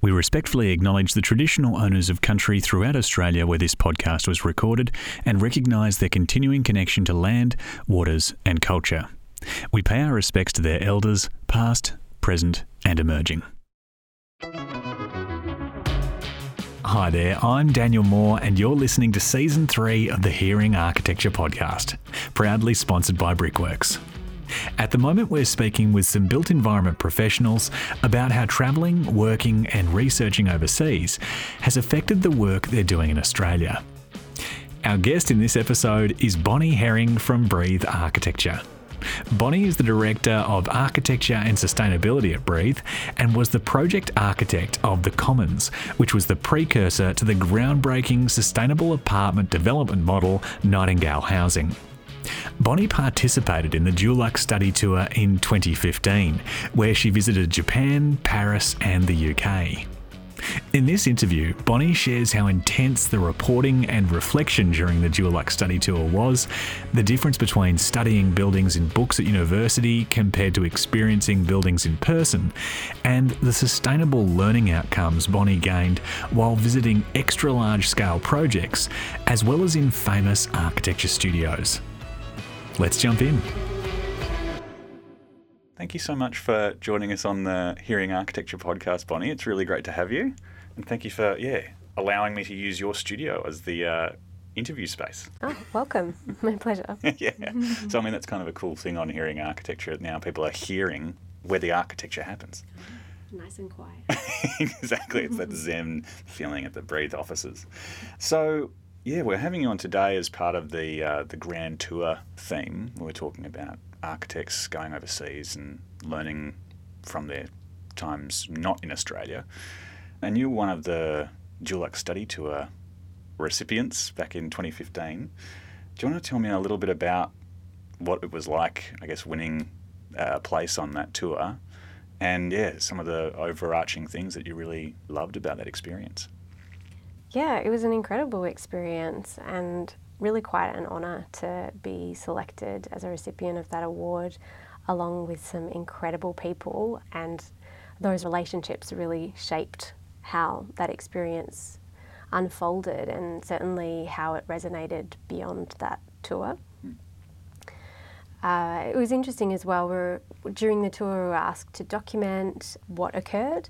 We respectfully acknowledge the traditional owners of country throughout Australia where this podcast was recorded and recognise their continuing connection to land, waters, and culture. We pay our respects to their elders, past, present, and emerging. Hi there, I'm Daniel Moore, and you're listening to Season 3 of the Hearing Architecture Podcast, proudly sponsored by Brickworks. At the moment, we're speaking with some built environment professionals about how travelling, working, and researching overseas has affected the work they're doing in Australia. Our guest in this episode is Bonnie Herring from Breathe Architecture. Bonnie is the Director of Architecture and Sustainability at Breathe and was the project architect of The Commons, which was the precursor to the groundbreaking sustainable apartment development model Nightingale Housing. Bonnie participated in the Dulux study tour in 2015, where she visited Japan, Paris, and the UK. In this interview, Bonnie shares how intense the reporting and reflection during the Dulux study tour was, the difference between studying buildings in books at university compared to experiencing buildings in person, and the sustainable learning outcomes Bonnie gained while visiting extra large scale projects, as well as in famous architecture studios. Let's jump in. Thank you so much for joining us on the Hearing Architecture podcast, Bonnie. It's really great to have you, and thank you for yeah allowing me to use your studio as the uh, interview space. Oh, welcome. My pleasure. yeah. So I mean that's kind of a cool thing on Hearing Architecture. Now people are hearing where the architecture happens. Nice and quiet. exactly. It's that Zen feeling at the Breathe offices. So yeah, we're having you on today as part of the uh, the grand tour theme. We're talking about architects going overseas and learning from their times not in Australia. And you were one of the Dulux study tour recipients back in 2015. Do you want to tell me a little bit about what it was like, I guess, winning a place on that tour? And yeah, some of the overarching things that you really loved about that experience. Yeah, it was an incredible experience and really quite an honour to be selected as a recipient of that award, along with some incredible people. And those relationships really shaped how that experience unfolded and certainly how it resonated beyond that tour. Uh, it was interesting as well. We were, during the tour, we were asked to document what occurred.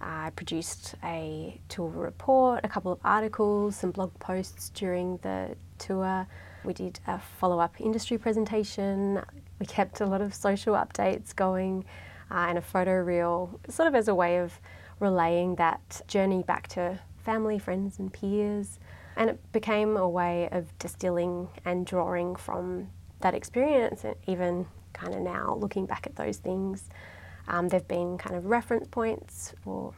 I produced a tour report, a couple of articles, some blog posts during the tour. We did a follow up industry presentation. We kept a lot of social updates going uh, and a photo reel, sort of as a way of relaying that journey back to family, friends, and peers. And it became a way of distilling and drawing from that experience, and even kind of now looking back at those things. Um, they've been kind of reference points for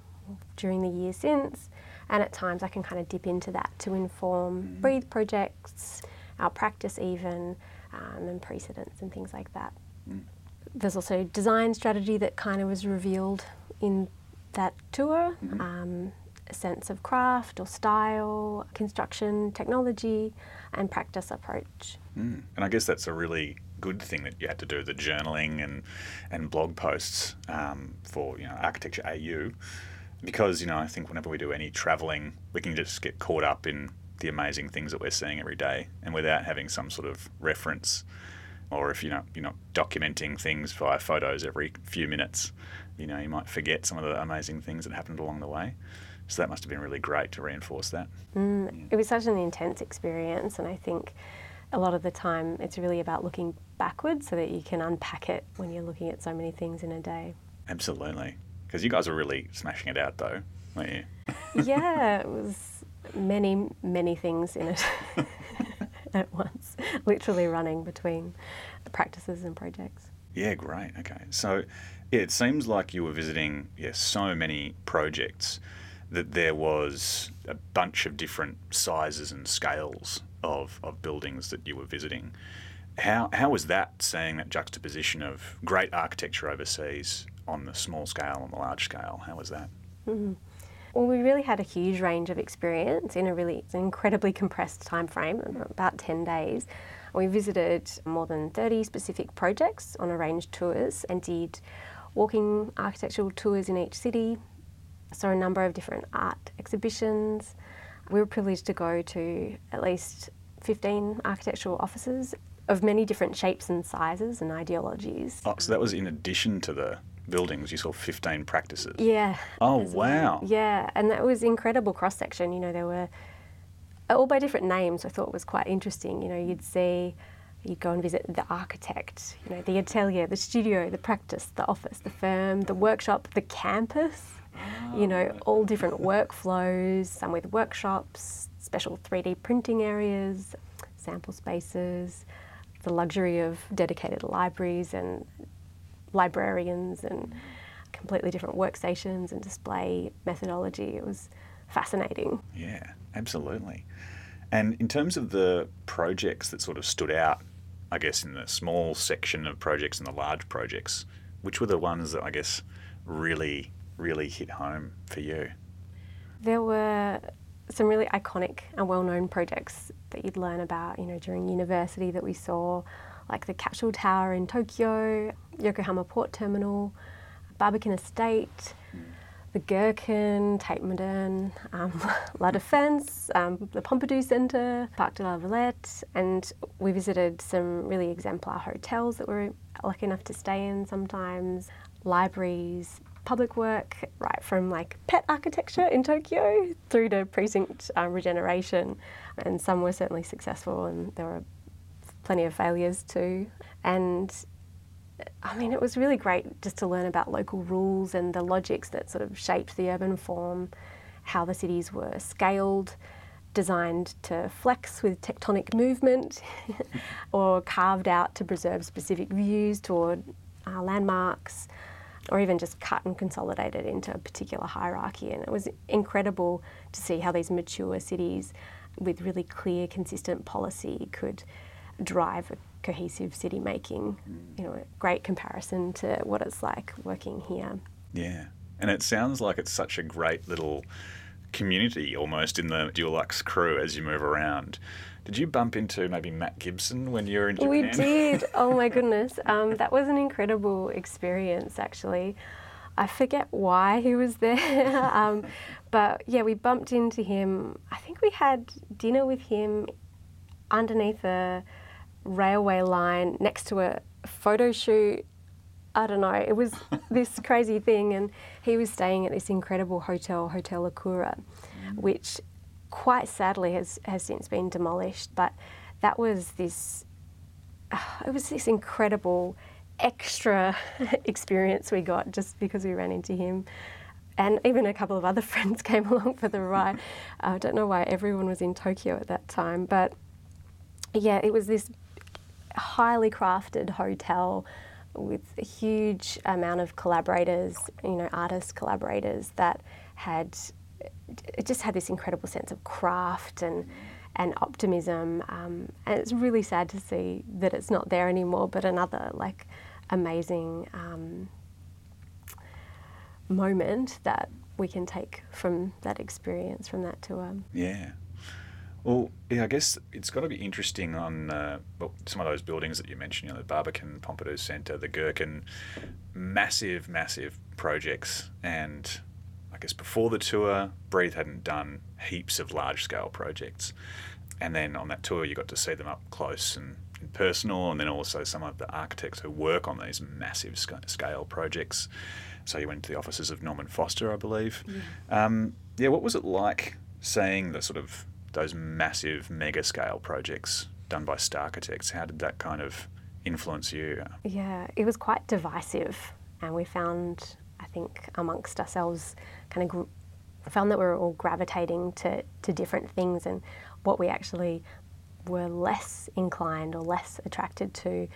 during the year since, and at times I can kind of dip into that to inform mm. breathe projects, our practice even, um, and precedents and things like that. Mm. There's also design strategy that kind of was revealed in that tour. Mm-hmm. Um, a sense of craft or style, construction, technology, and practice approach. Mm. And I guess that's a really good thing that you had to do the journaling and and blog posts um, for you know architecture AU because you know I think whenever we do any traveling, we can just get caught up in the amazing things that we're seeing every day, and without having some sort of reference, or if you're not you're not documenting things via photos every few minutes, you know you might forget some of the amazing things that happened along the way. So that must have been really great to reinforce that. Mm, yeah. It was such an intense experience, and I think a lot of the time it's really about looking backwards so that you can unpack it when you're looking at so many things in a day. Absolutely. Because you guys were really smashing it out, though, weren't you? yeah, it was many, many things in it at once, literally running between the practices and projects. Yeah, great. Okay. So yeah, it seems like you were visiting yeah, so many projects that there was a bunch of different sizes and scales of, of buildings that you were visiting. How, how was that seeing that juxtaposition of great architecture overseas on the small scale and the large scale? How was that? Mm-hmm. Well, we really had a huge range of experience in a really incredibly compressed time frame, about 10 days. We visited more than 30 specific projects on arranged tours and did walking architectural tours in each city, saw a number of different art exhibitions. We were privileged to go to at least 15 architectural offices of many different shapes and sizes and ideologies. Oh, so that was in addition to the buildings, you saw 15 practices? Yeah. Oh, wow. Yeah, and that was incredible cross section. You know, there were all by different names. I thought was quite interesting. You know, you'd see, you'd go and visit the architect, you know, the atelier, the studio, the practice, the office, the firm, the workshop, the campus. You know, ah. all different workflows, some with workshops, special 3D printing areas, sample spaces, the luxury of dedicated libraries and librarians and completely different workstations and display methodology. It was fascinating. Yeah, absolutely. And in terms of the projects that sort of stood out, I guess, in the small section of projects and the large projects, which were the ones that I guess really, really hit home for you? There were some really iconic and well known projects that you'd learn about, you know, during university that we saw, like the Capsule Tower in Tokyo, Yokohama Port Terminal, Barbican Estate, the Gherkin, Tate Modern, um, La Defense, um, the Pompidou Centre, Parc de la Villette, and we visited some really exemplar hotels that we were lucky enough to stay in sometimes, libraries, public work, right from like pet architecture in Tokyo through to precinct um, regeneration. And some were certainly successful, and there were plenty of failures too. And I mean, it was really great just to learn about local rules and the logics that sort of shaped the urban form, how the cities were scaled, designed to flex with tectonic movement, or carved out to preserve specific views toward uh, landmarks, or even just cut and consolidated into a particular hierarchy. And it was incredible to see how these mature cities with really clear, consistent policy could drive a cohesive city making. Mm. You know, a great comparison to what it's like working here. Yeah, and it sounds like it's such a great little community almost in the Dulux crew as you move around. Did you bump into maybe Matt Gibson when you were in Japan? We did. Oh my goodness, um, that was an incredible experience actually. I forget why he was there, um, but yeah, we bumped into him. I think we had dinner with him underneath a railway line next to a photo shoot. I don't know, it was this crazy thing, and he was staying at this incredible hotel, Hotel Okura, mm. which quite sadly has, has since been demolished. But that was this, uh, it was this incredible extra experience we got just because we ran into him. And even a couple of other friends came along for the ride. I don't know why everyone was in Tokyo at that time, but yeah, it was this highly crafted hotel with a huge amount of collaborators, you know, artist collaborators that had it just had this incredible sense of craft and and optimism. Um, and it's really sad to see that it's not there anymore. But another like amazing um, moment that we can take from that experience, from that tour. Yeah. Well, yeah, I guess it's got to be interesting on uh, well, some of those buildings that you mentioned, you know, the Barbican Pompidou Centre, the Gherkin, massive, massive projects. And guess before the tour, Breathe hadn't done heaps of large scale projects. And then on that tour, you got to see them up close and, and personal, and then also some of the architects who work on these massive scale projects. So you went to the offices of Norman Foster, I believe. Yeah, um, yeah what was it like seeing the sort of those massive mega scale projects done by star architects? How did that kind of influence you? Yeah, it was quite divisive, and we found, I think, amongst ourselves, kind of gr- found that we were all gravitating to, to different things, and what we actually were less inclined or less attracted to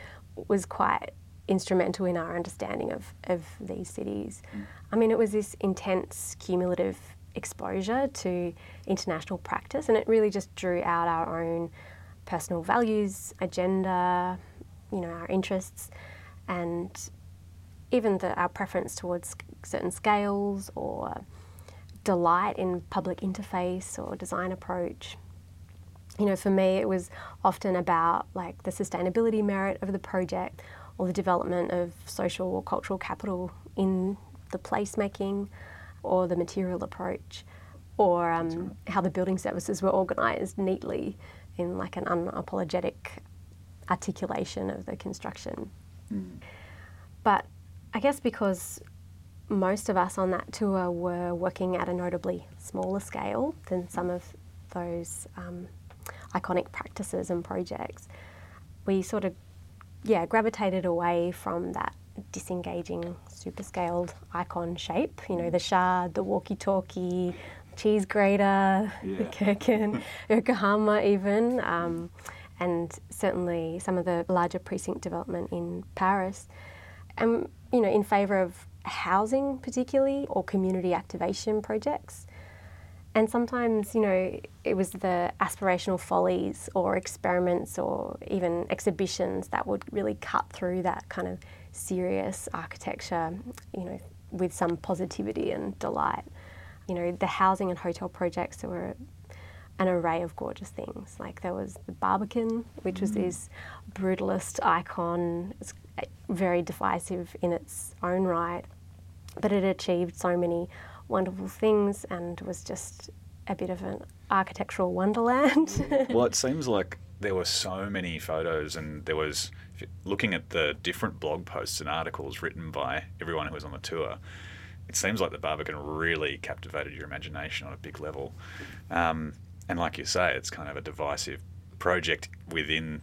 was quite instrumental in our understanding of, of these cities. Mm. I mean, it was this intense cumulative exposure to international practice, and it really just drew out our own personal values, agenda, you know, our interests, and even the, our preference towards certain scales or delight in public interface or design approach. You know, for me, it was often about like the sustainability merit of the project or the development of social or cultural capital in the placemaking or the material approach or um, how the building services were organised neatly in like an unapologetic articulation of the construction. Mm. But I guess because most of us on that tour were working at a notably smaller scale than some of those um, iconic practices and projects, we sort of, yeah, gravitated away from that disengaging, super scaled icon shape. You know, the shard, the walkie talkie, cheese grater, yeah. the Gherkin, Yokohama, even, um, and certainly some of the larger precinct development in Paris. And, you know, in favour of housing, particularly, or community activation projects. And sometimes, you know, it was the aspirational follies or experiments or even exhibitions that would really cut through that kind of serious architecture, you know, with some positivity and delight. You know, the housing and hotel projects were an array of gorgeous things. Like there was the Barbican, which mm. was this brutalist icon, it's very divisive in its own right, but it achieved so many wonderful things and was just a bit of an architectural wonderland. well, it seems like there were so many photos, and there was looking at the different blog posts and articles written by everyone who was on the tour. It seems like the Barbican really captivated your imagination on a big level. Um, and like you say, it's kind of a divisive project within,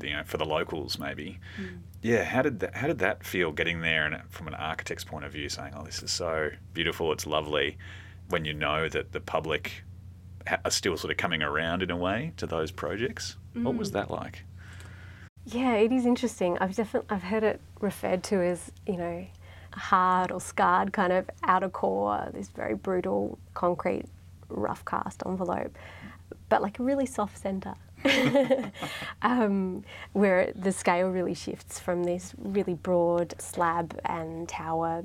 you know, for the locals maybe. Mm. Yeah, how did that how did that feel getting there and from an architect's point of view, saying, "Oh, this is so beautiful, it's lovely," when you know that the public are still sort of coming around in a way to those projects. Mm. What was mm. that like? Yeah, it is interesting. I've definitely I've heard it referred to as you know hard or scarred kind of outer core, this very brutal concrete rough cast envelope, but like a really soft centre. um, where the scale really shifts from these really broad slab and tower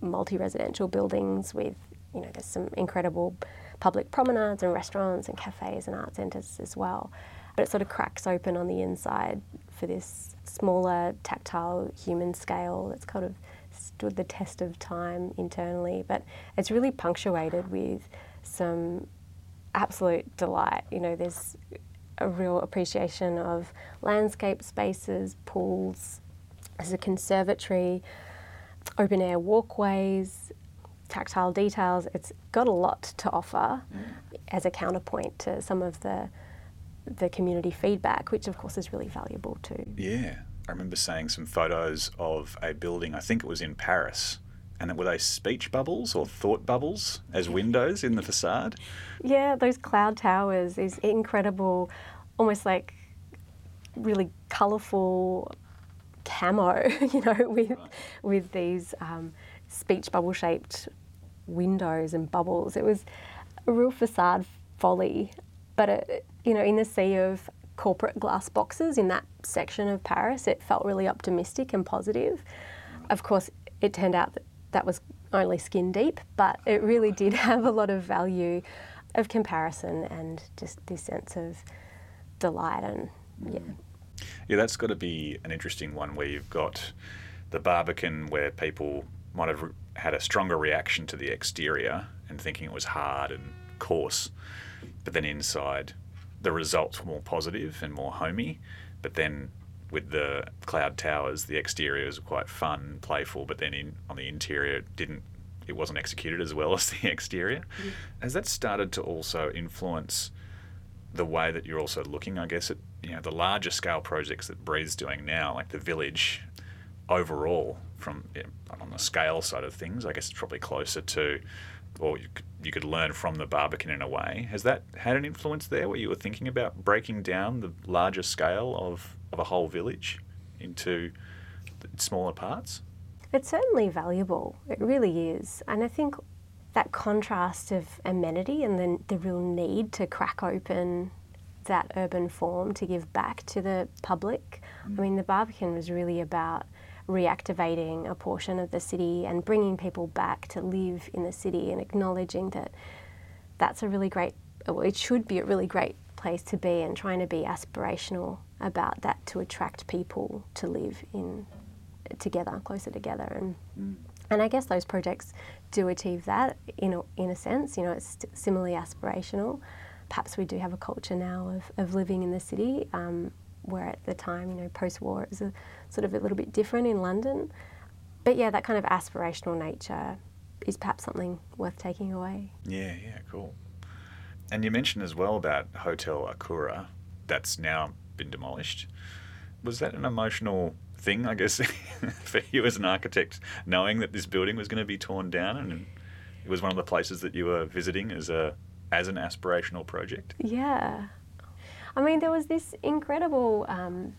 multi-residential buildings with you know there's some incredible public promenades and restaurants and cafes and art centres as well but it sort of cracks open on the inside for this smaller tactile human scale that's kind of stood the test of time internally but it's really punctuated with some absolute delight. You know, there's a real appreciation of landscape spaces, pools, as a conservatory, open air walkways, tactile details. It's got a lot to offer mm. as a counterpoint to some of the the community feedback, which of course is really valuable too. Yeah. I remember seeing some photos of a building, I think it was in Paris, and were they speech bubbles or thought bubbles as windows in the facade? Yeah, those cloud towers is incredible, almost like really colourful camo, you know, with right. with these um, speech bubble shaped windows and bubbles. It was a real facade folly, but it, you know, in the sea of corporate glass boxes in that section of Paris, it felt really optimistic and positive. Of course, it turned out that that was only skin deep, but it really did have a lot of value of comparison and just this sense of delight and yeah. Yeah, that's got to be an interesting one where you've got the Barbican where people might have had a stronger reaction to the exterior and thinking it was hard and coarse, but then inside the results were more positive and more homey, but then with the cloud towers, the exterior was quite fun and playful, but then in, on the interior, it didn't it wasn't executed as well as the exterior. Mm. Has that started to also influence the way that you're also looking, I guess, at you know the larger scale projects that Breathe's doing now, like the village overall, from you know, on the scale side of things, I guess it's probably closer to, or you could, you could learn from the Barbican in a way. Has that had an influence there, where you were thinking about breaking down the larger scale of of a whole village into smaller parts? It's certainly valuable. It really is. And I think that contrast of amenity and then the real need to crack open that urban form to give back to the public. Mm. I mean, the Barbican was really about reactivating a portion of the city and bringing people back to live in the city and acknowledging that that's a really great, well, it should be a really great place to be and trying to be aspirational about that to attract people to live in together, closer together. And mm. And I guess those projects do achieve that in a, in a sense. You know, it's similarly aspirational. Perhaps we do have a culture now of, of living in the city, um, where at the time, you know, post war, it was a, sort of a little bit different in London. But yeah, that kind of aspirational nature is perhaps something worth taking away. Yeah, yeah, cool. And you mentioned as well about Hotel Okura, that's now been demolished. Was that an emotional thing, I guess, for you as an architect, knowing that this building was going to be torn down and it was one of the places that you were visiting as a as an aspirational project? Yeah, I mean, there was this incredible um,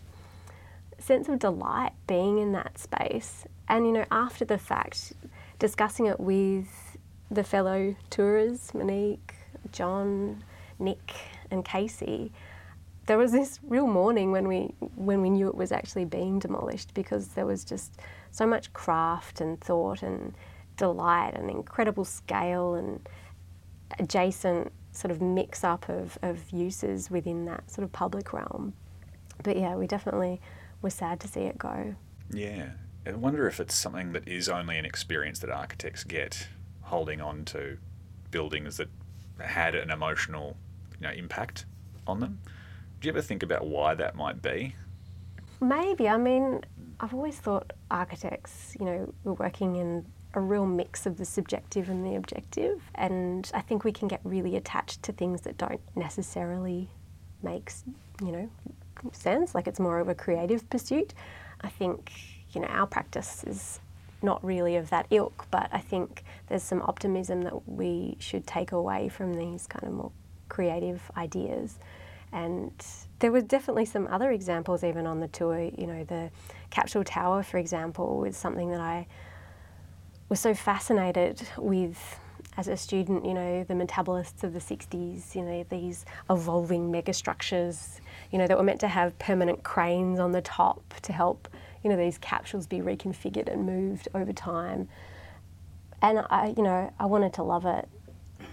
sense of delight being in that space, and you know, after the fact, discussing it with the fellow tourers, Monique, John, Nick, and Casey there was this real mourning when we when we knew it was actually being demolished because there was just so much craft and thought and delight and incredible scale and adjacent sort of mix up of, of uses within that sort of public realm. But yeah, we definitely were sad to see it go. Yeah. I wonder if it's something that is only an experience that architects get holding on to buildings that had an emotional you know, impact on them. Do you ever think about why that might be? Maybe. I mean, I've always thought architects, you know, were working in a real mix of the subjective and the objective. And I think we can get really attached to things that don't necessarily make, you know, sense. Like it's more of a creative pursuit. I think, you know, our practice is not really of that ilk, but I think there's some optimism that we should take away from these kind of more creative ideas. And there were definitely some other examples even on the tour. You know, the Capsule Tower, for example, was something that I was so fascinated with as a student, you know, the metabolists of the 60s, you know, these evolving megastructures, you know, that were meant to have permanent cranes on the top to help, you know, these capsules be reconfigured and moved over time. And I, you know, I wanted to love it.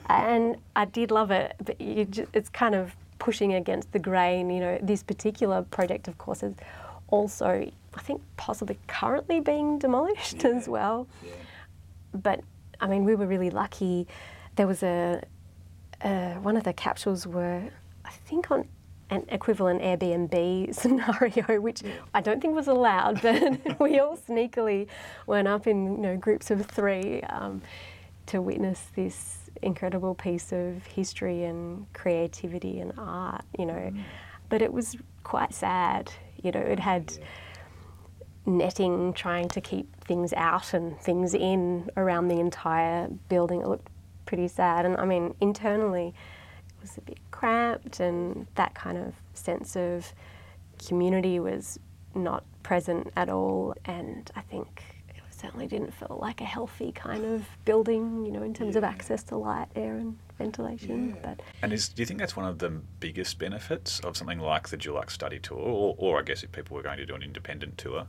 And I did love it, but it's kind of pushing against the grain. You know, this particular project, of course, is also, I think, possibly currently being demolished yeah. as well. Yeah. But I mean, we were really lucky. There was a, one of the capsules were, I think, on an equivalent Airbnb scenario, which. I don't think was allowed, but we all sneakily went up in you know groups of three um, to witness this incredible piece of history and creativity and art, you know. Mm. But it was quite sad, you know, it had yeah. netting trying to keep things out and things in around the entire building. It looked pretty sad. And I mean, internally, it was a bit cramped, and that kind of sense of community was not present at all. And I think certainly didn't feel like a healthy kind of building, you know, in terms yeah. of access to light, air, and ventilation. Yeah. But and is do you think that's one of the biggest benefits of something like the Dulux Study Tour, or, or I guess if people were going to do an independent tour,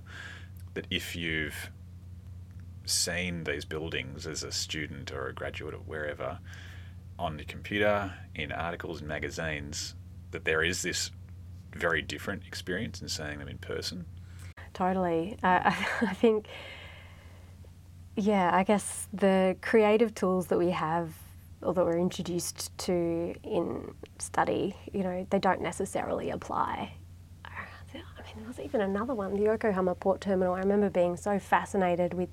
that if you've seen these buildings as a student or a graduate or wherever on the computer, in articles and magazines, that there is this very different experience in seeing them in person. Totally. Uh, I think yeah, I guess the creative tools that we have or that we're introduced to in study, you know, they don't necessarily apply. I mean, there was even another one, the Yokohama Port Terminal. I remember being so fascinated with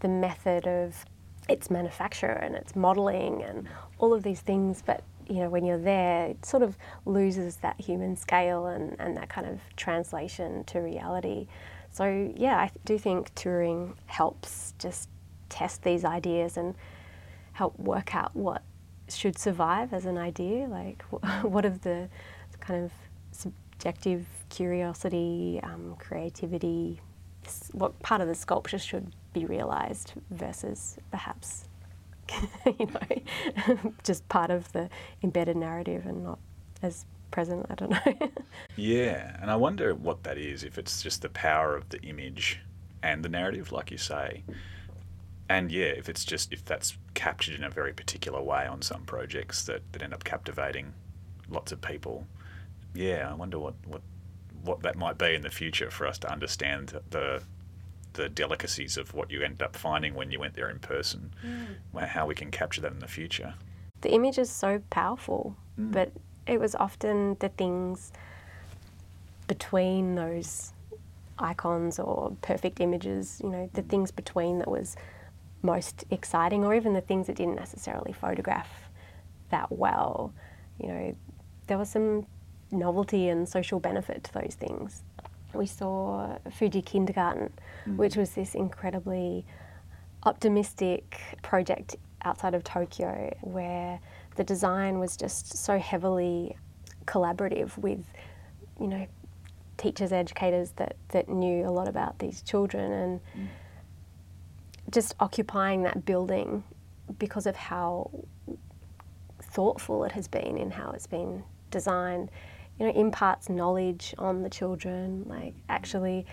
the method of its manufacture and its modelling and all of these things, but you know, when you're there, it sort of loses that human scale and, and that kind of translation to reality. So, yeah, I do think touring helps just test these ideas and help work out what should survive as an idea. Like, what of the kind of subjective curiosity, um, creativity, what part of the sculpture should be realised versus perhaps, you know, just part of the embedded narrative and not as present. I don't know. yeah, and I wonder what that is. If it's just the power of the image and the narrative, like you say, and yeah, if it's just if that's captured in a very particular way on some projects that, that end up captivating lots of people, yeah, I wonder what, what what that might be in the future for us to understand the the delicacies of what you end up finding when you went there in person, mm. how we can capture that in the future. The image is so powerful, mm. but it was often the things between those icons or perfect images, you know, the things between that was most exciting, or even the things that didn't necessarily photograph that well. You know, there was some novelty and social benefit to those things. We saw Fuji Kindergarten, mm. which was this incredibly optimistic project outside of Tokyo where the design was just so heavily collaborative with, you know, teachers, educators that, that knew a lot about these children and mm. just occupying that building because of how thoughtful it has been in how it's been designed, you know, imparts knowledge on the children, like actually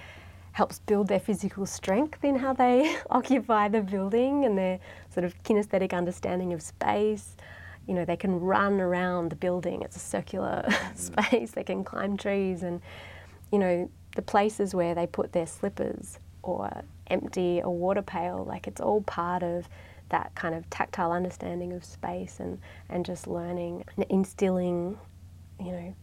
helps build their physical strength in how they occupy the building and their sort of kinesthetic understanding of space. You know, they can run around the building, it's a circular mm. space, they can climb trees, and, you know, the places where they put their slippers or empty a water pail, like it's all part of that kind of tactile understanding of space and, and just learning and instilling, you know,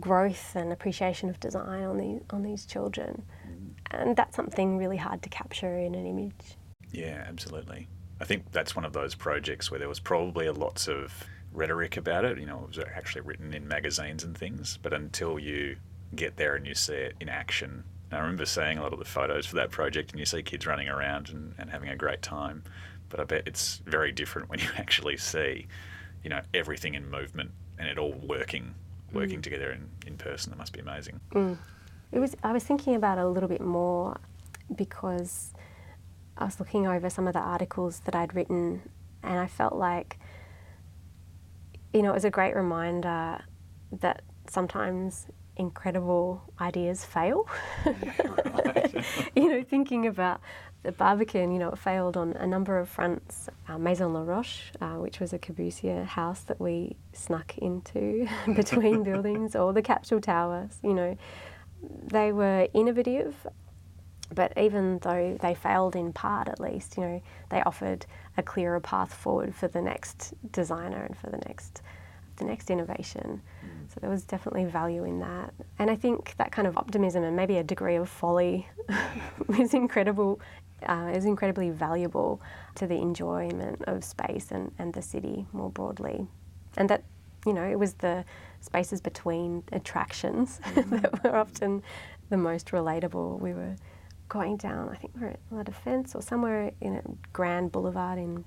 growth and appreciation of design on these on these children, mm. and that's something really hard to capture in an image. Yeah, absolutely. I think that's one of those projects where there was probably a lots of rhetoric about it. You know, it was actually written in magazines and things, but until you get there and you see it in action. I remember seeing a lot of the photos for that project, and you see kids running around and, and having a great time. But I bet it's very different when you actually see, you know, everything in movement and it all working working mm. together in, in person. That must be amazing. Mm. It was. I was thinking about it a little bit more because I was looking over some of the articles that I'd written, and I felt like, you know, it was a great reminder that sometimes incredible ideas fail. you know, thinking about the Barbican, you know, it failed on a number of fronts. Uh, Maison La Roche, uh, which was a Corbusier house that we snuck into between buildings, or the Capsule Towers, you know, they were innovative, but even though they failed in part at least, you know, they offered a clearer path forward for the next designer and for the next the next innovation. Mm. So there was definitely value in that. And I think that kind of optimism and maybe a degree of folly is incredible uh, is incredibly valuable to the enjoyment of space and, and the city more broadly. And that, you know, it was the spaces between attractions mm-hmm. that were often the most relatable. We were going down, I think we are at La Defense or somewhere in a grand boulevard in,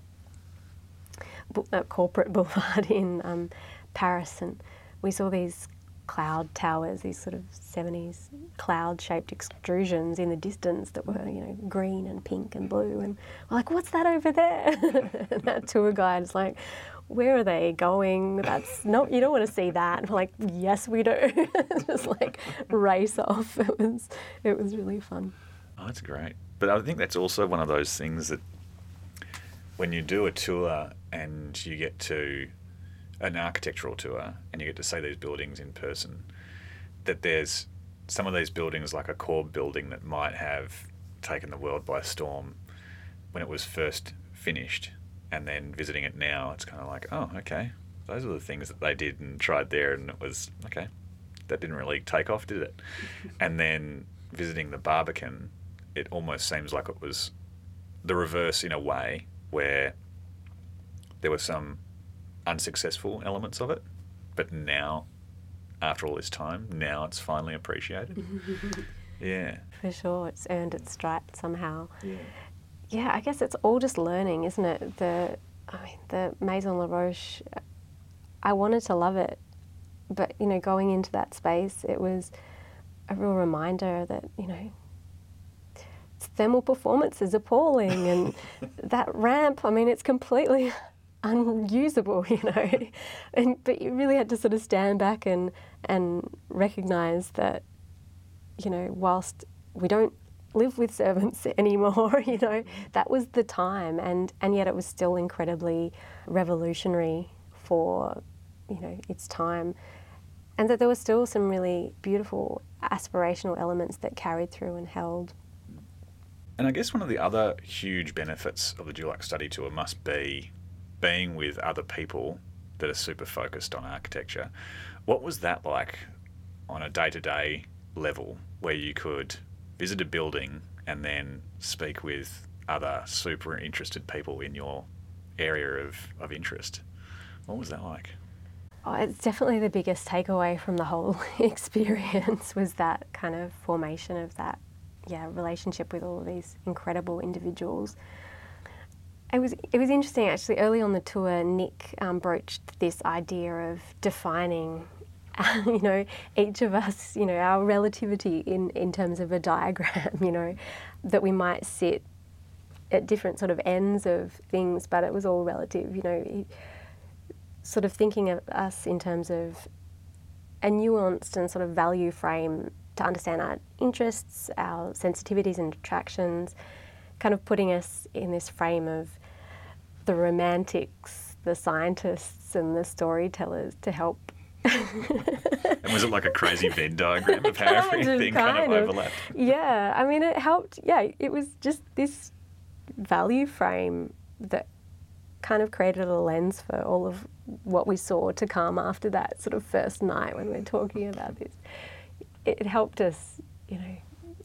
a corporate boulevard in um, Paris, and we saw these cloud towers, these sort of 70s cloud shaped extrusions in the distance that were, you know, green and pink and blue. And we're like, what's that over there? and that tour guide is like, where are they going? That's no, you don't want to see that. And we're like, yes, we do. Just like race off. It was, it was really fun. Oh, that's great. But I think that's also one of those things that when you do a tour and you get to an architectural tour and you get to see these buildings in person, that there's some of these buildings, like a core building that might have taken the world by storm when it was first finished, and then visiting it now, it's kind of like, oh, okay, those are the things that they did and tried there, and it was okay. That didn't really take off, did it? and then visiting the Barbican, it almost seems like it was the reverse in a way, where there were some unsuccessful elements of it, but now, after all this time, now it's finally appreciated. yeah. For sure, it's earned its stripe somehow. Yeah. Yeah, I guess it's all just learning, isn't it? The, I mean, the Maison La Roche. I wanted to love it, but you know, going into that space, it was a real reminder that you know thermal performance is appalling and that ramp i mean it's completely unusable, you know. and but you really had to sort of stand back and and recognise that, you know, whilst we don't live with servants anymore, you know, mm. that was the time, and and yet it was still incredibly revolutionary for, you know, its time. And that there were still some really beautiful aspirational elements that carried through and held. And I guess one of the other huge benefits of the Dulux study tour must be being with other people that are super focused on architecture. What was that like on a day to day level where you could visit a building and then speak with other super interested people in your area of, of interest? What was that like? Oh, it's definitely the biggest takeaway from the whole experience was that kind of formation of that yeah relationship with all of these incredible individuals. It was it was interesting actually. Early on the tour, Nick um, broached this idea of defining, you know, each of us, you know, our relativity in in terms of a diagram. You know, that we might sit at different sort of ends of things, but it was all relative. You know, sort of thinking of us in terms of a nuanced and sort of value frame to understand our interests, our sensitivities and attractions, kind of putting us in this frame of the romantics, the scientists, and the storytellers to help. and was it like a crazy Venn diagram of how everything kind, kind of, overlapped? Yeah, I mean, it helped. Yeah, it was just this value frame that kind of created a lens for all of what we saw to come after that sort of first night when we we're talking about this it helped us, you know,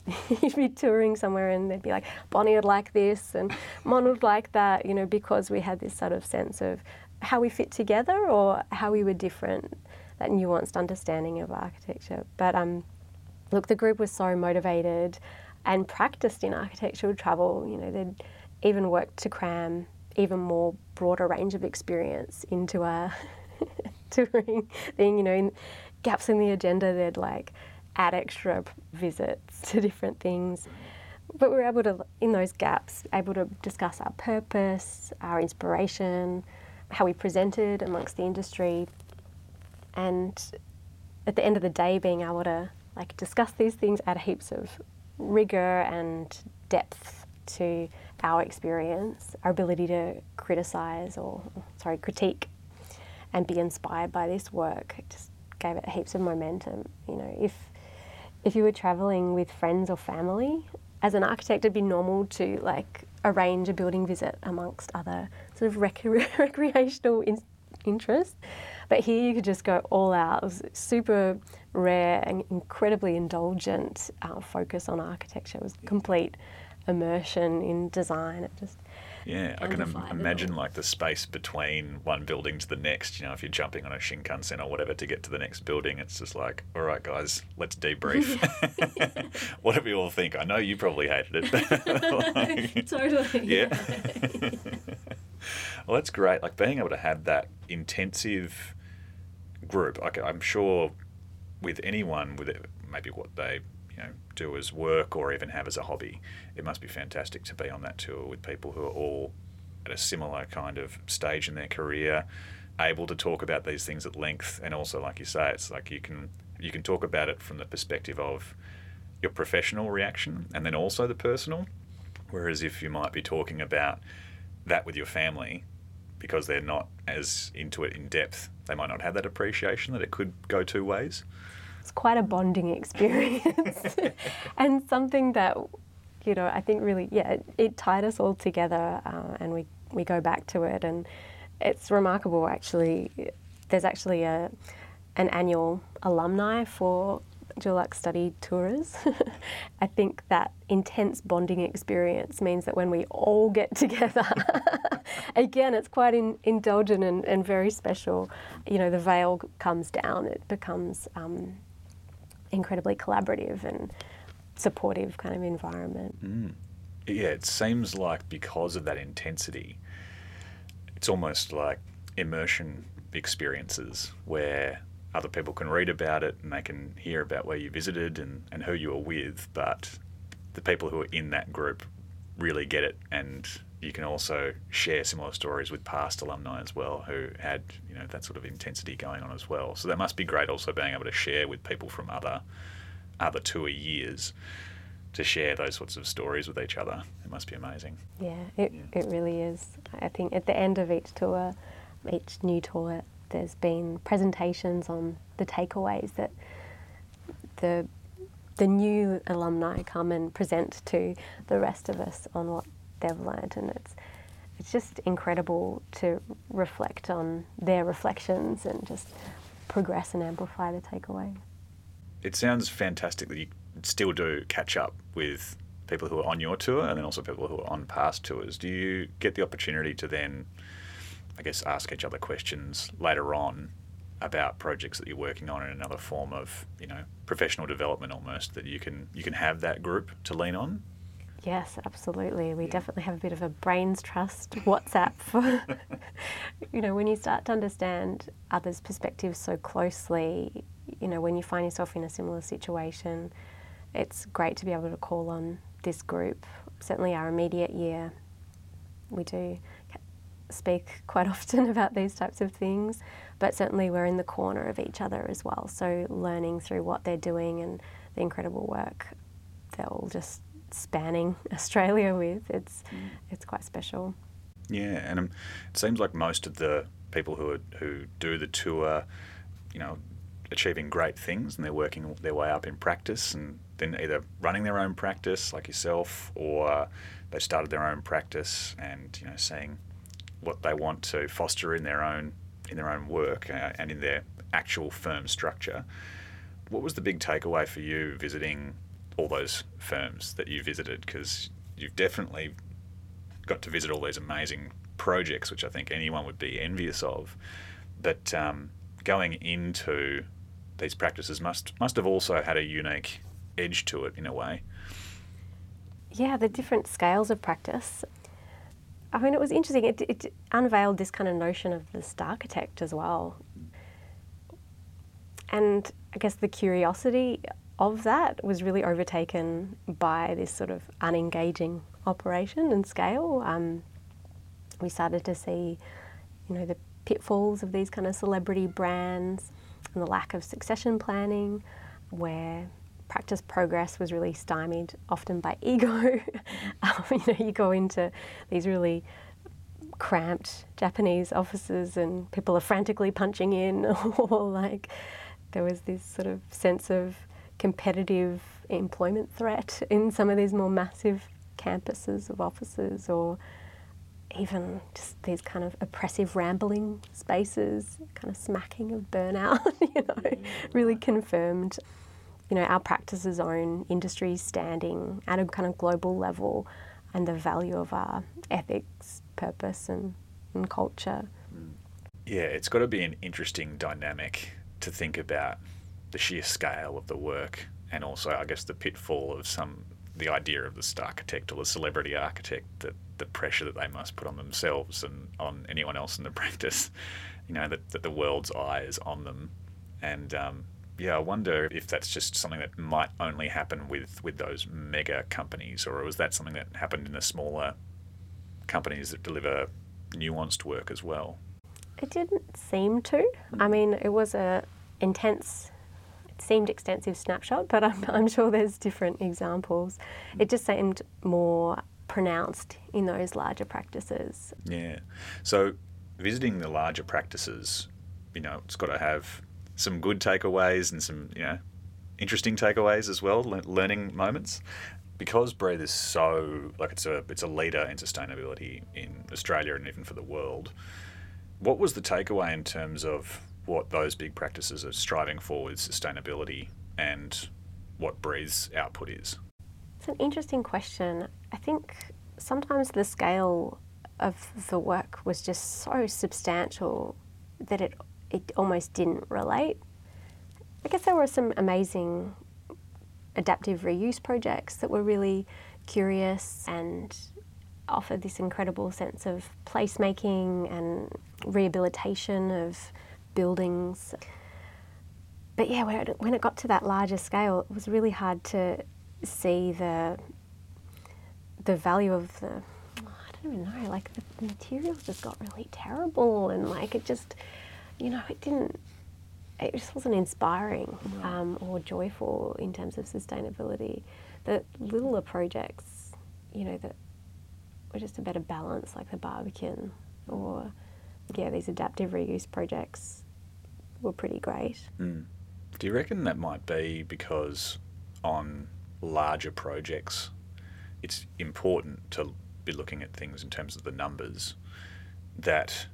you'd be touring somewhere and they'd be like, Bonnie would like this and Mon would like that, you know, because we had this sort of sense of how we fit together or how we were different, that nuanced understanding of architecture. But um, look, the group was so motivated and practiced in architectural travel. You know, they'd even worked to cram even more broader range of experience into our touring thing. You know, in gaps in the agenda, they'd like add extra visits to different things. But we were able to, in those gaps, able to discuss our purpose, our inspiration, how we presented amongst the industry, and at the end of the day, being able to like discuss these things, add heaps of rigor and depth to our experience, our ability to criticize or sorry critique, and be inspired by this work. It just gave it heaps of momentum. You know, if if you were traveling with friends or family, as an architect, it'd be normal to like arrange a building visit amongst other sort of rec- recreational in- interests. But here you could just go all out. It was super rare and incredibly indulgent uh, focus on architecture. It was complete immersion in design. It just yeah, I can Im- imagine like the space between one building to the next. You know, if you're jumping on a Shinkansen or whatever to get to the next building, it's just like, all right, guys, let's debrief. what do we all think? I know you probably hated it. like, totally. Yeah. well, that's great. Like being able to have that intensive group. Like I'm sure with anyone with it, maybe what they you know do as work or even have as a hobby. It must be fantastic to be on that tour with people who are all at a similar kind of stage in their career, able to talk about these things at length, and also, like you say, it's like you can you can talk about it from the perspective of your professional reaction and then also the personal. Whereas if you might be talking about that with your family, because they're not as into it in depth, they might not have that appreciation that it could go two ways it's quite a bonding experience and something that you know I think really yeah it, it tied us all together uh, and we we go back to it and it's remarkable actually there's actually a an annual alumni for Dulux Study Tours. I think that intense bonding experience means that when we all get together, again, it's quite in, indulgent and, and, very special. You know, the veil comes down, it becomes um, incredibly collaborative and supportive kind of environment. Mm. Yeah, it seems like because of that intensity, it's almost like immersion experiences where other people can read about it and they can hear about where you visited and, and who you were with, but the people who are in that group really get it and you can also share similar stories with past alumni as well who had you know that sort of intensity going on as well. So that must be great also being able to share with people from other other tour years to share those sorts of stories with each other. It must be amazing. Yeah, it, yeah. it really is. I think at the end of each tour, each new tour, there's been presentations on the takeaways that the the new alumni come and present to the rest of us on what they've learned, and it's it's just incredible to reflect on their reflections and just progress and amplify the takeaway. It sounds fantastic that you still do catch up with people who are on your tour and then also people who are on past tours. Do you get the opportunity to then, I guess, ask each other questions later on about projects that you're working on in another form of, you know, professional development almost that you can you can have that group to lean on? Yes, absolutely. We definitely have a bit of a brains trust WhatsApp for, you know, when you start to understand others' perspectives so closely, you know, when you find yourself in a similar situation, it's great to be able to call on this group. Certainly, our immediate year, we do speak quite often about these types of things, but certainly we're in the corner of each other as well. So, learning through what they're doing and the incredible work they're all just spanning Australia with, it's, mm. it's quite special. Yeah, and um, it seems like most of the people who are, who do the tour, you know, achieving great things and they're working their way up in practice and then either running their own practice like yourself or they started their own practice and you know seeing what they want to foster in their own in their own work uh, and in their actual firm structure. What was the big takeaway for you visiting all those firms that you visited? Because you've definitely got to visit all these amazing projects, which I think anyone would be envious of. But um, going into these practices must must have also had a unique edge to it in a way. Yeah, the different scales of practice. I mean, it was interesting. It, it unveiled this kind of notion of the architect as well. And I guess the curiosity of that was really overtaken by this sort of unengaging operation and scale. Um, we started to see, you know, the pitfalls of these kind of celebrity brands and the lack of succession planning, where practice progress was really stymied often by ego. um, you know, you go into these really cramped Japanese offices and people are frantically punching in, or like there was this sort of sense of competitive employment threat in some of these more massive campuses of offices, or even just these kind of oppressive rambling spaces, kind of smacking of burnout, you know, really confirmed you know, our practice's own industry standing at a kind of global level and the value of our ethics, purpose, and, and culture. Mm. Yeah, it's got to be an interesting dynamic to think about the sheer scale of the work and also, I guess, the pitfall of some the idea of the star architect or the celebrity architect, that the pressure that they must put on themselves and on anyone else in the practice, you know, that, that the world's eye is on them. And um, yeah, I wonder if that's just something that might only happen with, with those mega companies, or was that something that happened in the smaller companies that deliver nuanced work as well? It didn't seem to. I mean, it was a intense, seemed extensive snapshot, but I'm, I'm sure there's different examples. It just seemed more pronounced in those larger practices. Yeah. So visiting the larger practices, you know, it's got to have some good takeaways and some you know interesting takeaways as well, le- learning moments. Because Breathe is so like it's a it's a leader in sustainability in Australia and even for the world. What was the takeaway in terms of what those big practices are striving for with sustainability and what Breathe's output is? It's an interesting question. I think sometimes the scale of the work was just so substantial that it it almost didn't relate. I guess there were some amazing adaptive reuse projects that were really curious and offered this incredible sense of placemaking and rehabilitation of buildings. But yeah, when it got to that larger scale, it was really hard to see the the value of the I don't even know, like the materials just got really terrible and like it just you know, it didn't, it just wasn't inspiring um, or joyful in terms of sustainability. The littler projects, you know, that were just a better balance, like the Barbican or, yeah, these adaptive reuse projects were pretty great. Mm. Do you reckon that might be because on larger projects, it's important to be looking at things in terms of the numbers that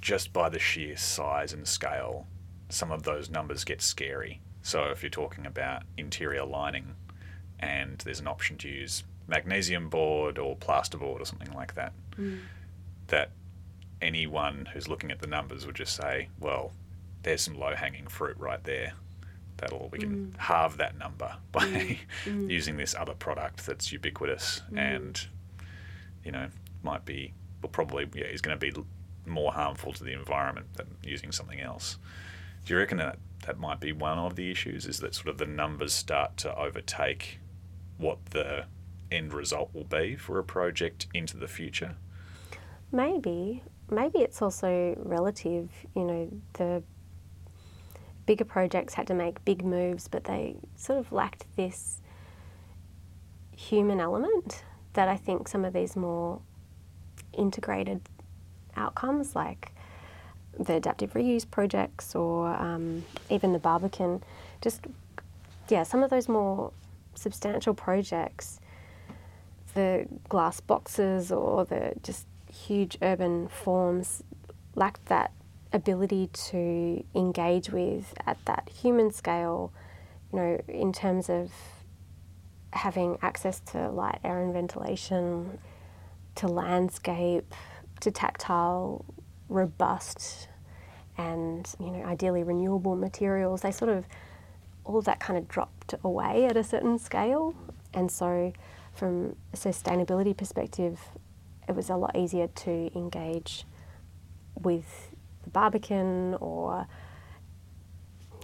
just by the sheer size and scale, some of those numbers get scary. So if you're talking about interior lining and there's an option to use magnesium board or plasterboard or something like that, mm. that anyone who's looking at the numbers would just say, well, there's some low hanging fruit right there. That'll we can mm. halve that number by mm. mm. using this other product that's ubiquitous mm. and you know might be well probably yeah is going to be more harmful to the environment than using something else. Do you reckon that that might be one of the issues? Is that sort of the numbers start to overtake what the end result will be for a project into the future? Maybe. Maybe it's also relative. You know, the bigger projects had to make big moves, but they sort of lacked this human element that I think some of these more integrated outcomes, like the adaptive reuse projects or um, even the Barbican, just yeah, some of those more substantial projects, the glass boxes or the just huge urban forms lacked that ability to engage with at that human scale, you know, in terms of having access to light, air, and ventilation, to landscape, to tactile, robust, and you know, ideally renewable materials. They sort of all of that kind of dropped away at a certain scale, and so from a sustainability perspective, it was a lot easier to engage with Barbican or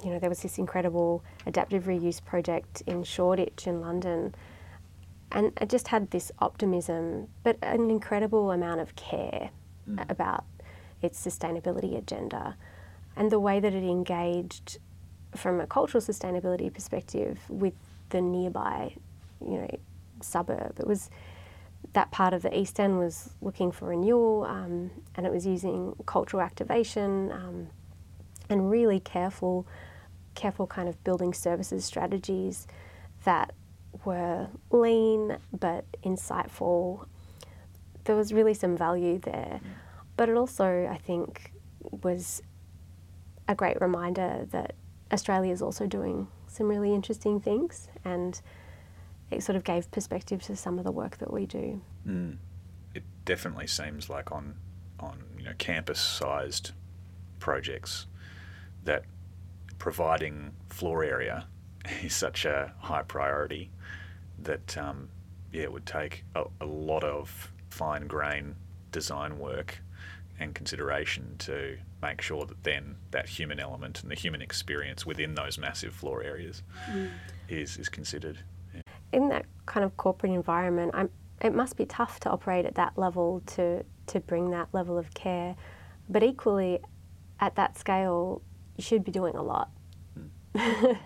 you know, there was this incredible adaptive reuse project in Shoreditch in London. And it just had this optimism, but an incredible amount of care mm. about its sustainability agenda and the way that it engaged from a cultural sustainability perspective with the nearby, you know, suburb. It was that part of the East End was looking for renewal, um, and it was using cultural activation um, and really careful, careful kind of building services strategies that were lean but insightful. There was really some value there, but it also, I think, was a great reminder that Australia is also doing some really interesting things and it sort of gave perspective to some of the work that we do. Mm. It definitely seems like on on you know campus sized projects that providing floor area is such a high priority that um, yeah it would take a, a lot of fine grain design work and consideration to make sure that then that human element and the human experience within those massive floor areas mm. is is considered in that kind of corporate environment, I'm, it must be tough to operate at that level to, to bring that level of care. But equally, at that scale, you should be doing a lot. Mm.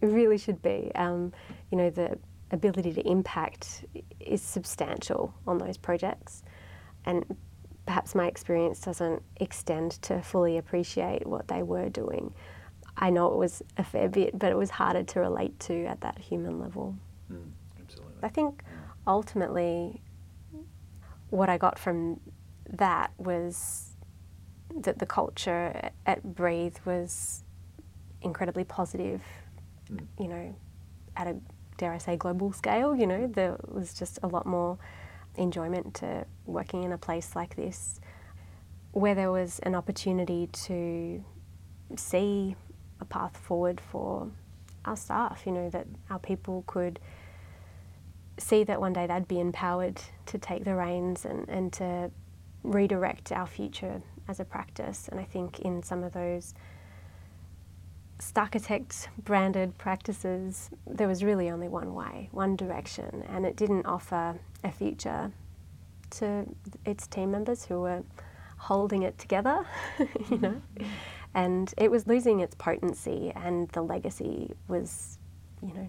it really should be. Um, you know, the ability to impact is substantial on those projects. And perhaps my experience doesn't extend to fully appreciate what they were doing. I know it was a fair bit, but it was harder to relate to at that human level. Mm, absolutely. I think ultimately what I got from that was that the culture at Breathe was incredibly positive, mm. you know, at a, dare I say, global scale. You know, there was just a lot more enjoyment to working in a place like this where there was an opportunity to see a path forward for our staff, you know, that our people could see that one day they'd be empowered to take the reins and, and to redirect our future as a practice. And I think in some of those Starchitect branded practices, there was really only one way, one direction, and it didn't offer a future to its team members who were holding it together, you know. Mm-hmm and it was losing its potency, and the legacy was, you know,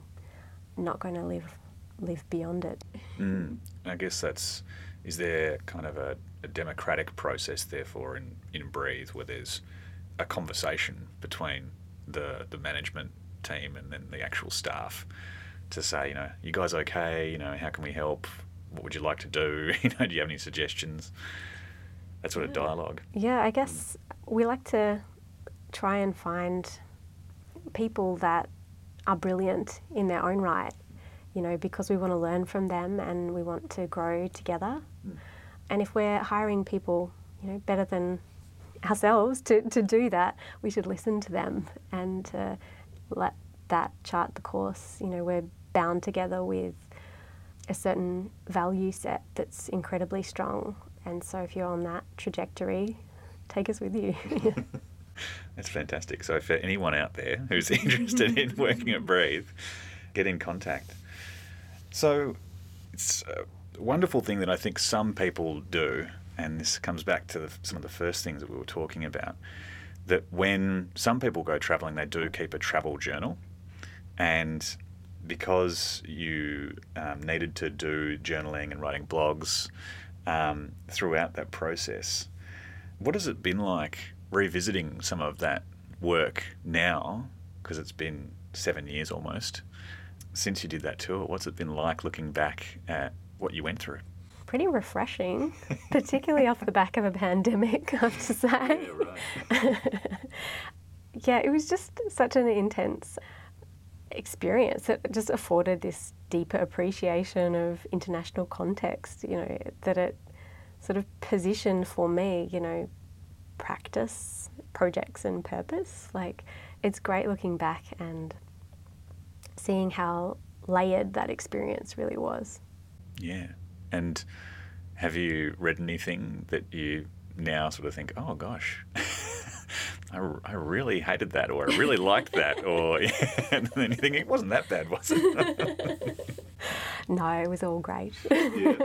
not going to live live beyond it. Mm. I guess that's is there kind of a, a, democratic process therefore in, in Breathe where there's a conversation between the the management team and then the actual staff to say, you know, you guys okay? You know, how can we help? What would you like to do? You know, do you have any suggestions? That sort of dialogue. Yeah, I guess we like to try and find people that are brilliant in their own right, you know, because we want to learn from them and we want to grow together. And if we're hiring people, you know, better than ourselves to, to do that, we should listen to them and uh, let that chart the course. You know, we're bound together with a certain value set that's incredibly strong. And so if you're on that trajectory, take us with you. That's fantastic. So, for anyone out there who's interested in working at Breathe, get in contact. So, it's a wonderful thing that I think some people do, and this comes back to the, some of the first things that we were talking about. That when some people go traveling, they do keep a travel journal, and because you um, needed to do journaling and writing blogs um, throughout that process, what has it been like revisiting some of that work now? Because it's been seven years almost since you did that tour. What's it been like looking back at what you went through? Pretty refreshing, particularly off the back of a pandemic, I have to say. yeah, it was just such an intense experience. It just afforded this deeper appreciation of international context, you know, that it sort of positioned for me, you know, practice, projects, and purpose. Like, it's great looking back and seeing how layered that experience really was. Yeah. And have you read anything that you now sort of think, oh gosh, I, I really hated that, or I really liked that, or yeah, and then you think it wasn't that bad, was it? no, it was all great. yeah.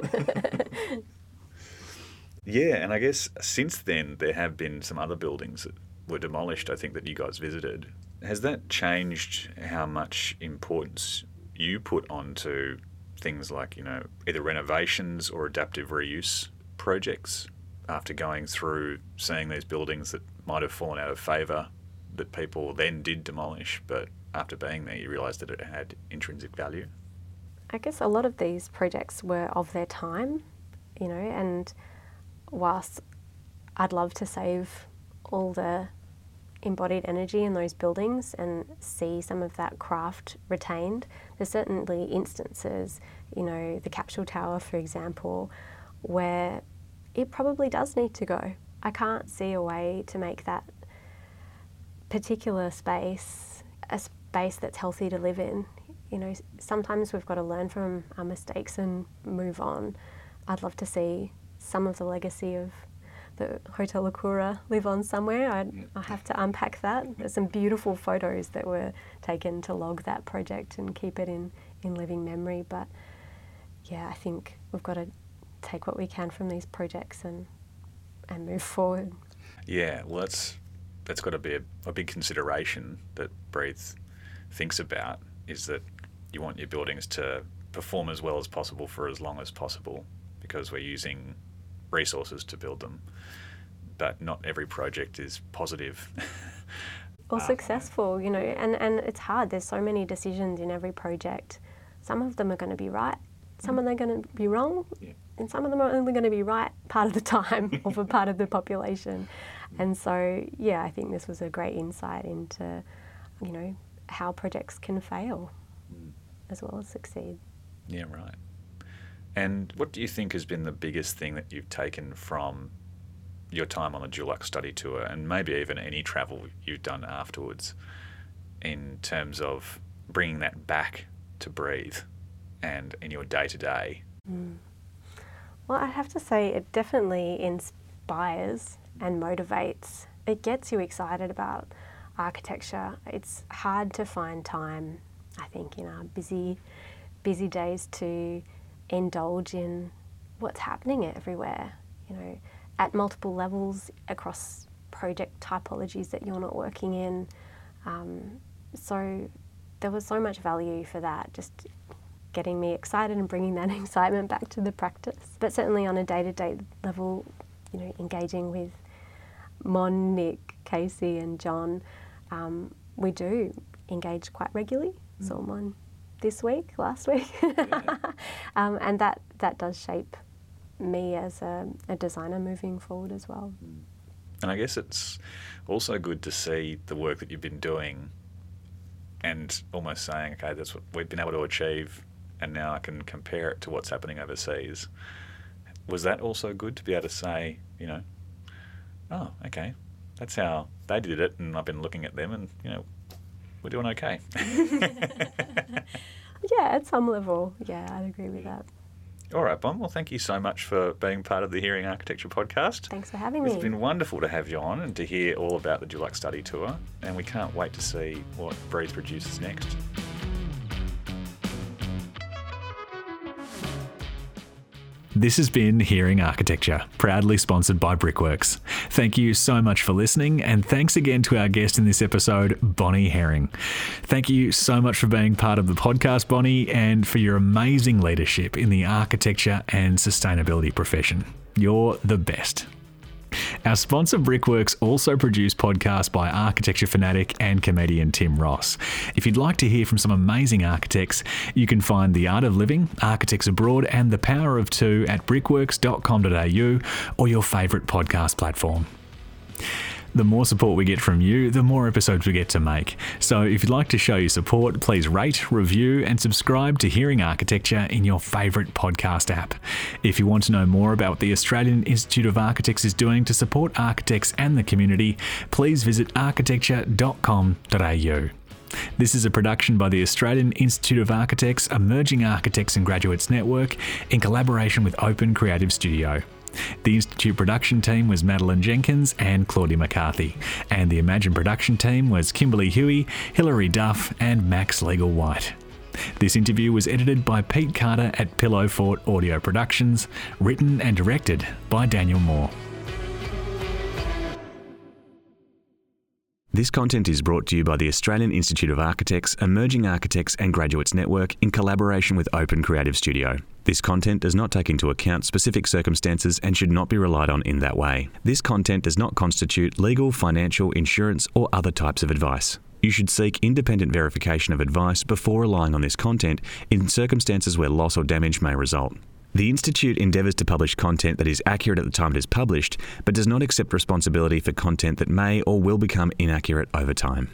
Yeah, and I guess since then there have been some other buildings that were demolished. I think that you guys visited. Has that changed how much importance you put onto things like you know either renovations or adaptive reuse projects after going through seeing these buildings that might have fallen out of favour that people then did demolish, but after being there, you realised that it had intrinsic value? I guess a lot of these projects were of their time, you know, and whilst I'd love to save all the embodied energy in those buildings and see some of that craft retained, there's certainly instances, you know, the Capsule Tower, for example, where it probably does need to go. I can't see a way to make that particular space a space that's healthy to live in. You know, sometimes we've got to learn from our mistakes and move on. I'd love to see some of the legacy of the Hotel Okura live on somewhere. I, I have to unpack that. There's some beautiful photos that were taken to log that project and keep it in, in living memory. But yeah, I think we've got to take what we can from these projects and and move forward. Yeah, well, that's that's got to be a, a big consideration that Breathe thinks about is that you want your buildings to perform as well as possible for as long as possible because we're using resources to build them. But not every project is positive. or um, successful, you know, and, and it's hard. There's so many decisions in every project. Some of them are going to be right, some of them are going to be wrong, yeah. and some of them are only going to be right part of the time or for part of the population. And so, yeah, I think this was a great insight into, you know, how projects can fail mm. as well as succeed. Yeah, right. And what do you think has been the biggest thing that you've taken from your time on the Dulux study tour and maybe even any travel you've done afterwards in terms of bringing that back to Breathe and in your day to day? Well, I have to say, it definitely inspires and motivates. It gets you excited about architecture. It's hard to find time, I think, in our busy, busy days to indulge in what's happening everywhere, you know, at multiple levels across project typologies that you're not working in. Um, so there was so much value for that, just getting me excited and bringing that excitement back to the practice. But certainly on a day to day level, you know, engaging with Mon, Nick, Casey, and John, um, we do engage quite regularly. So one this week, last week, um, and that that does shape me as a, a designer moving forward as well. And I guess it's also good to see the work that you've been doing and almost saying, okay, that's what we've been able to achieve, and now I can compare it to what's happening overseas. Was that also good to be able to say, you know, oh, okay, that's how they did it, and I've been looking at them, and, you know, we're doing okay. Yeah, at some level, yeah, I'd agree with that. All right, Bon. Well, thank you so much for being part of the Hearing Architecture podcast. Thanks for having It's me. been wonderful to have you on and to hear all about the Dulux Study Tour, and we can't wait to see what Breathe produces next. This has been Hearing Architecture, proudly sponsored by Brickworks. Thank you so much for listening, and thanks again to our guest in this episode, Bonnie Herring. Thank you so much for being part of the podcast, Bonnie, and for your amazing leadership in the architecture and sustainability profession. You're the best. Our sponsor Brickworks also produce podcasts by architecture fanatic and comedian Tim Ross. If you'd like to hear from some amazing architects, you can find The Art of Living, Architects Abroad, and The Power of Two at brickworks.com.au or your favourite podcast platform. The more support we get from you, the more episodes we get to make. So if you'd like to show your support, please rate, review, and subscribe to Hearing Architecture in your favourite podcast app. If you want to know more about what the Australian Institute of Architects is doing to support architects and the community, please visit architecture.com.au. This is a production by the Australian Institute of Architects Emerging Architects and Graduates Network in collaboration with Open Creative Studio. The Institute production team was Madeline Jenkins and Claudia McCarthy, and the Imagine production team was Kimberly Huey, Hilary Duff, and Max Legal White. This interview was edited by Pete Carter at Pillow Fort Audio Productions, written and directed by Daniel Moore. This content is brought to you by the Australian Institute of Architects, Emerging Architects and Graduates Network in collaboration with Open Creative Studio. This content does not take into account specific circumstances and should not be relied on in that way. This content does not constitute legal, financial, insurance, or other types of advice. You should seek independent verification of advice before relying on this content in circumstances where loss or damage may result. The Institute endeavours to publish content that is accurate at the time it is published, but does not accept responsibility for content that may or will become inaccurate over time.